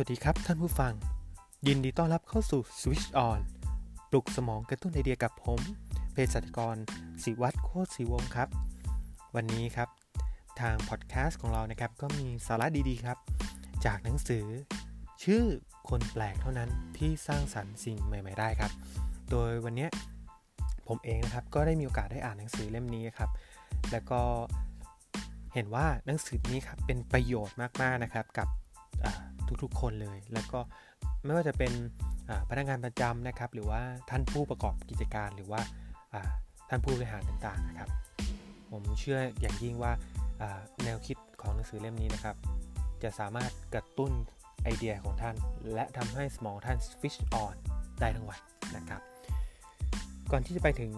วัสดีครับท่านผู้ฟัง ยินดีต้อนรับเข้าสู่ Switch On ปลุกสมองกระตุ้นไอเดียกับผมเภสัชกรศิวัตรโคตรศิวงครับ วันนี้ครับทางพอดแคสต์ของเรานะครับ ก็มีสาระดีๆครับ จากหนังสือ ชื่อคนแปลกเท่านั้นที่สร้างสรรค์สิ่งใหม่ ๆ ได้ครับ โดยวันนี้ผมเองนะครับก็ได้มีโอกาสได้อ่านหนังสือเล่มนี้ครับ แล้วก็เห็นว่าหนังสือนี้ครับเป็นประโยชน์มากๆนะครับกับ ทุกๆ คนเลย แล้วก็ไม่ว่าจะเป็นพนักงานประจำนะครับ หรือว่าท่านผู้ประกอบกิจการหรือว่าท่านผู้บริหารต่างๆนะครับ ผมเชื่ออย่างยิ่งว่าแนวคิดของหนังสือเล่มนี้นะครับ จะสามารถกระตุ้นไอเดียของท่าน และทำให้สมองท่าน switch on ได้ทั้งวันนะครับ ก่อนที่จะไปถึง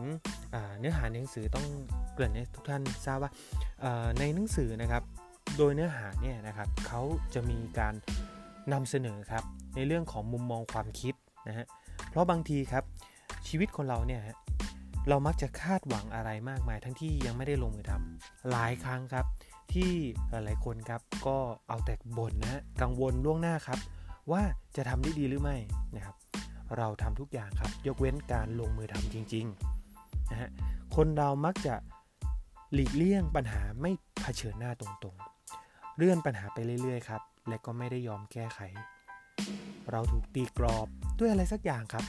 เนื้อหาในหนังสือต้องเกริ่นให้ทุกท่านทราบว่าในหนังสือนะครับ โดยเนื้อหาเนี่ยนะครับเขาจะมีการนำเสนอครับในเรื่องของมุมมองความคิดนะฮะเพราะบางทีครับชีวิตคนเราเนี่ยเรามักจะคาดหวังอะไรมากมาย ทั้งที่ยังไม่ได้ลงมือทำหลายครั้งครับ ที่หลายๆคนครับก็เอาแต่บ่นนะกังวลล่วงหน้าครับ ว่าจะทำได้ดีหรือไม่นะครับ เราทำทุกอย่างครับ ยกเว้นการลงมือทำจริงๆนะฮะคนเรามักจะหลีกเลี่ยงปัญหาไม่เผชิญหน้าตรงๆ เลื่อนปัญหาไปเรื่อยๆครับ และก็ไม่ได้ยอมแก้ไข เราถูกตีกรอบด้วยอะไรสักอย่างครับ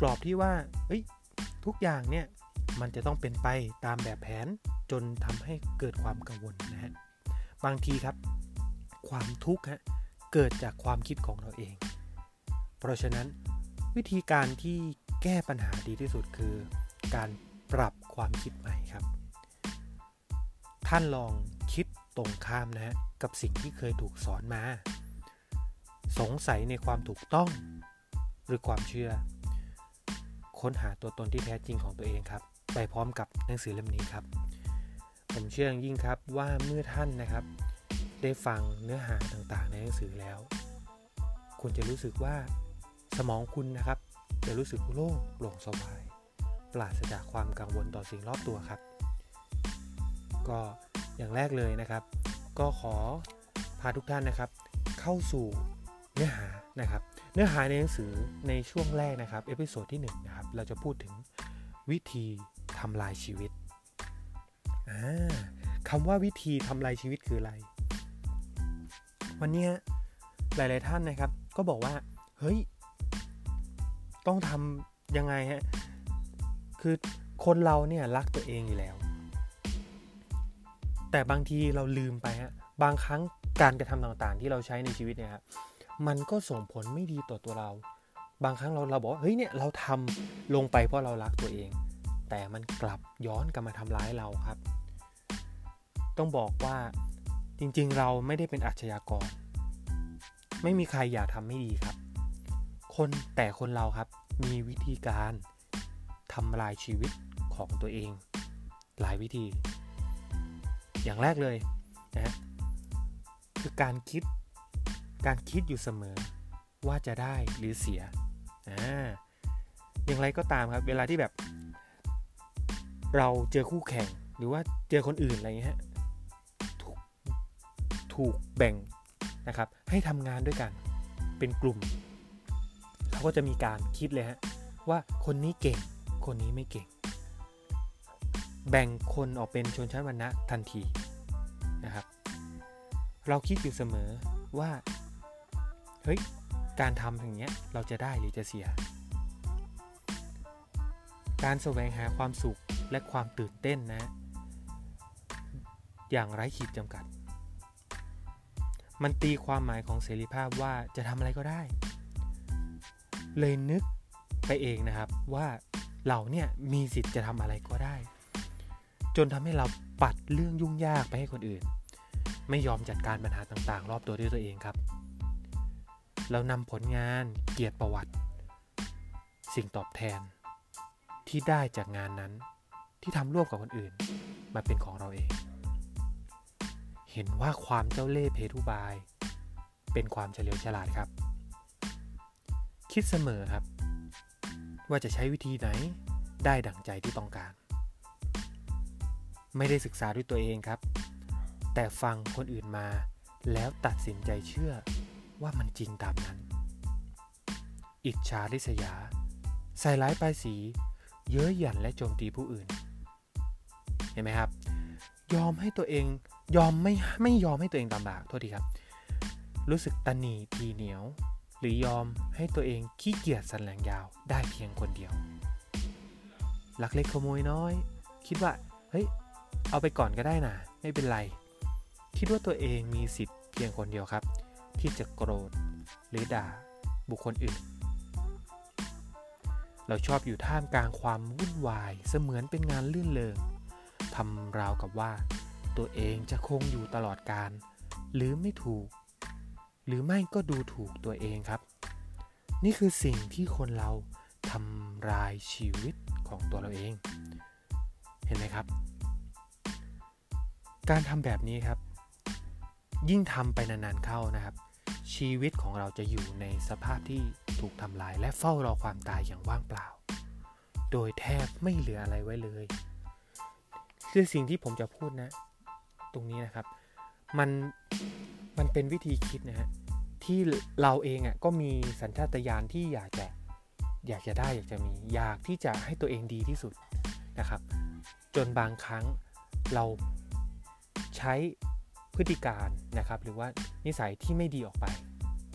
กรอบที่ว่าเอ้ยทุกอย่างเนี่ยมันจะต้องเป็นไปตามแบบแผนจนทำให้เกิดความกังวลนะฮะบางทีครับ ความทุกข์ฮะเกิดจากความคิดของเราเอง เพราะฉะนั้นวิธีการที่แก้ปัญหาดีที่สุดคือ การปรับความคิดใหม่ครับ ท่านลองคิด ตรงข้ามนะฮะกับสิ่งที่เคยถูกสอนมา สงสัยในความถูกต้องหรือความเชื่อ ค้นหาตัวตนที่แท้จริงของตัวเองครับ ไปพร้อมกับหนังสือเล่มนี้ครับ ผมเชื่อยิ่งครับว่าเมื่อท่านนะครับ ได้ฟังเนื้อหาต่างๆ ในหนังสือแล้ว คุณจะรู้สึกว่าสมองคุณนะครับ จะรู้สึกโล่งโปร่งสบาย ปราศจากความกังวลต่อสิ่งรอบตัวครับ ก็ อย่างแรกเลยนะครับ ก็ขอพาทุกท่านนะครับ เข้าสู่เนื้อหานะครับ เนื้อหาในหนังสือในช่วงแรกนะครับ episode ที่1นะครับเราจะพูดถึงวิธีทำลายชีวิตคำว่าวิธีทำลายชีวิตคืออะไร วันนี้หลาย ๆ ท่านนะครับ ก็บอกว่าเฮ้ยต้องทำยังไงฮะคือคนเราเนี่ยรักตัวเองอยู่แล้ว แต่บางทีเราลืมไปฮะบางครั้งการกระทำต่างๆ ที่เราใช้ในชีวิตเนี่ยครับมันก็ส่งผลไม่ดีต่อตัวเรา บางครั้งเราเราบอกเฮ้ยเนี่ยเราทำลงไปเพราะเรารักตัวเอง แต่มันกลับย้อนกลับมาทำร้ายเราครับ ต้องบอกว่าจริงๆ เราไม่ได้เป็นอาชญากร ไม่มีใครอยากทำไม่ดีครับ คนแต่คนเราครับมีวิธีการทำลายชีวิตของตัวเอง หลายวิธี อย่างแรกเลยนะคือการคิดการคิดอยู่เสมอว่าจะได้หรือเสียอ่าอย่างไรก็ตามครับ เวลาที่แบบ เราเจอคู่แข่งหรือว่าเจอคนอื่นอะไรเงี้ยถูกถูกแบ่งนะครับ ให้ทำงานด้วยกันเป็นกลุ่ม เราก็จะมีการคิดเลยฮะว่าคนนี้เก่ง คนนี้ไม่เก่ง แบ่งคนออกเป็นชนชั้นวรรณะทันทีนะครับ เราคิดอยู่เสมอว่าเฮ้ยการทำอย่างเงี้ยเราจะได้หรือจะเสีย การแสวงหาความสุขและความตื่นเต้นนะ อย่างไร้ขีดจำกัด มันตีความหมายของเสรีภาพว่าจะทำอะไรก็ได้ เลยนึกไปเองนะครับว่าเราเนี่ยมีสิทธิ์จะทำอะไรก็ได้ จนทำให้เราปัดเรื่องยุ่งยากไปให้คนอื่น ไม่ยอมจัดการปัญหาต่างๆ รอบตัวด้วยตัวเองครับ เรานำผลงานเกียรติประวัติ สิ่งตอบแทน ที่ได้จากงานนั้นที่ทำร่วมกับคนอื่น มาเป็นของเราเอง เห็นว่าความเจ้าเล่ห์เพทุบาย เป็นความเฉลียวฉลาดครับ คิดเสมอครับ ว่าจะใช้วิธีไหนได้ดั่งใจที่ต้องการ ไม่ได้ศึกษาด้วยตัวเองครับ แต่ฟังคนอื่นมา แล้วตัดสินใจเชื่อว่ามันจริงตามนั้น อิจฉาริษยา ใส่ร้ายป้ายสี เย้ยหยันและโจมตีผู้อื่น เห็นไหมครับ ยอมให้ตัวเองยอมไม่ไม่ยอมให้ตัวเองตามบากโทษทีครับ รู้สึกตันหนีทีเหนียว หรือยอมให้ตัวเองขี้เกียจสันแหลงยาวได้เพียงคนเดียวลักเล็กขโมยน้อย คิดว่า เฮ้ย เอาไปก่อนก็ได้นะไม่เป็นไร คิดว่าตัวเองมีสิทธิ์เพียงคนเดียวครับ ที่จะโกรธหรือด่าบุคคลอื่น เราชอบอยู่ท่ามกลางความวุ่นวายเสมือนเป็นงานลื่นเลงทำราวกับว่า ตัวเองจะคงอยู่ตลอดการ หรือไม่ถูก หรือไม่ก็ดูถูกตัวเองครับ นี่คือสิ่งที่คนเราทำลายชีวิตของตัวเราเอง เห็นไหมครับ การทำแบบนี้ครับ ยิ่งทำไปนานๆเข้านะครับ ชีวิตของเราจะอยู่ในสภาพที่ถูกทำลาย และเฝ้ารอความตายอย่างว่างเปล่า โดยแทบไม่เหลืออะไรไว้เลยคือสิ่งที่ผมจะพูดนะ ตรงนี้นะครับ มันมันเป็นวิธีคิดนะฮะที่เราเองอะ่ะก็มีสัญชาตญาณที่อยากจะอยากจะได้อยากจะมี อยากที่จะให้ตัวเองดีที่สุดนะครับ จนบางครั้งเรา ใช้พฤติการนะครับหรือว่านิสัยที่ไม่ดีออกไป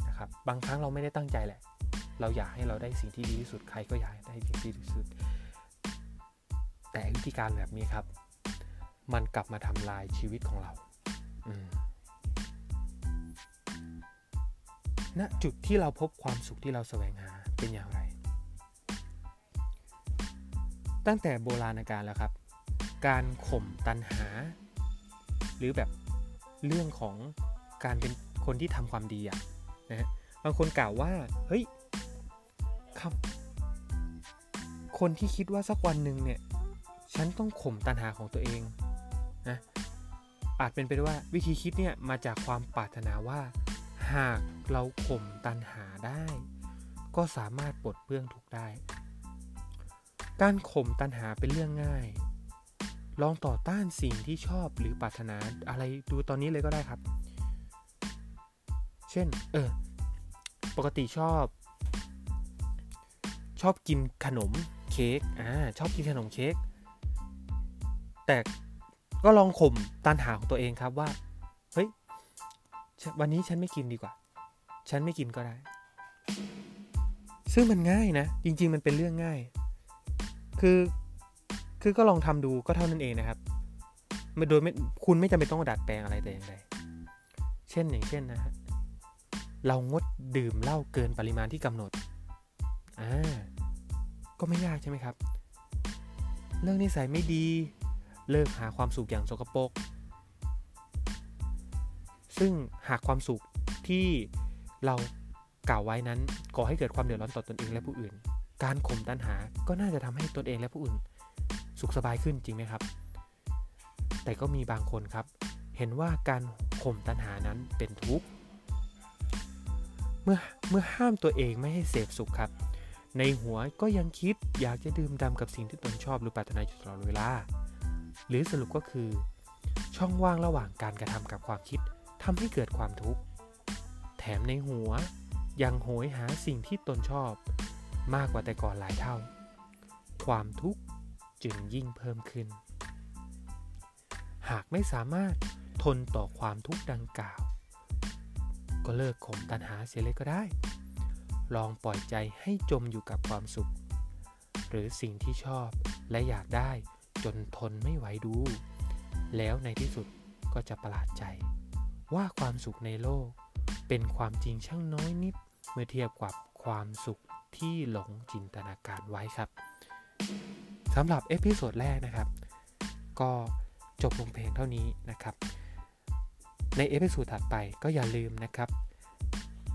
นะครับบางครั้งเราไม่ได้ตั้งใจแหละ เราอยากให้เราได้สิ่งที่ดีที่สุดใครก็อยากได้สิ่งที่ดีที่สุด แต่วิธีการแบบนี้ครับ มันกลับมาทำลายชีวิตของเราณนะจุดที่เราพบความสุขที่เราแสวงหาเป็นอย่างไร ตั้งแต่โบราณกาลแล้วครับ การข่มตันหา รือแบบเรื่องของการเป็นคนที่ทำความดีอะนะฮะบางคนกล่าวว่าเฮ้ยครับคนที่คิดว่าสักวันหนึ่งเนี่ยฉันต้องข่มตันหาของตัวเองนะอาจเป็นไปได้ว่าวิธีคิดเนี่ยมาจากความปรารถนาว่า หากเราข่มตันหาได้ ก็สามารถปลดเปลื้องทุกได้ การข่มตัณหาเป็นเรื่องง่าย ลองต่อต้านสิ่งที่ชอบหรือปรารถนาอะไรดูตอนนี้เลยก็ได้ครับ เช่น เออ ปกติชอบ ชอบกินขนมเค้ก อ่า ชอบกินขนมเค้ก แต่ก็ลองข่มตันหาของตัวเองครับว่า เฮ้ย วันนี้ฉันไม่กินดีกว่า ฉันไม่กินก็ได้ ซึ่งมันง่ายนะ จริง ๆ มันเป็นเรื่องง่าย คือ คือก็ลองทำดูก็เท่านั้นเองนะครับโดยไม่คุณไม่จำเป็นต้องดัดแปลงอะไรแต่อย่างใดเช่นอย่างเช่นนะฮะเรางดดื่มเหล้าเกินปริมาณที่กำหนดอ่าก็ไม่ยากใช่ไหมครับ เรื่องนิสัยไม่ดีเลิกหาความสุขอย่างสกปรกซึ่งหากความสุขที่เรากล่าวไว้นั้นก่อให้เกิดความเดือดร้อนต่อตอนเองและผู้อื่น การข่มตัณหาก็น่าจะทำให้ตนเองและผู้อื่น สุขสบายขึ้นจริงไหมครับ แต่ก็มีบางคนครับ เห็นว่าการข่มตัณหานั้นเป็นทุกข์เมื่อเมื่อห้ามตัวเองไม่ให้เสพสุขครับ ในหัวก็ยังคิดอยากจะดื่มดำกับสิ่งที่ตนชอบหรือปรารถนาอยู่ตลอดเวลา หรือสรุปก็คือ ช่องว่างระหว่างการกระทำกับความคิดทำให้เกิดความทุกข์ แถมในหัวยังโหยหาสิ่งที่ตนชอบ มากกว่าแต่ก่อนหลายเท่า ความทุกข์ จึงยิ่งเพิ่มขึ้น หากไม่สามารถทนต่อความทุกข์ดังกล่าว ก็เลิกข่มตัณหาเสียเลยก็ได้ ลองปล่อยใจให้จมอยู่กับความสุข หรือสิ่งที่ชอบและอยากได้จนทนไม่ไหวดู แล้วในที่สุดก็จะประหลาดใจ ว่าความสุขในโลก เป็นความจริงช่างน้อยนิด เมื่อเทียบกับความสุขที่หลงจินตนาการไว้ครับ สำหรับ episode แรกนะครับ ก็จบลงเพียงเท่านี้นะครับ ใน episode ถัดไปก็อย่าลืมนะครับ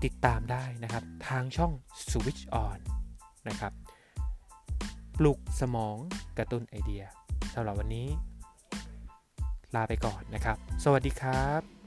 ติดตามได้นะครับ ทางช่อง Switch On นะครับ ปลุกสมองกระตุ้นไอเดียสำหรับวันนี้ ลาไปก่อนนะครับ สวัสดีครับ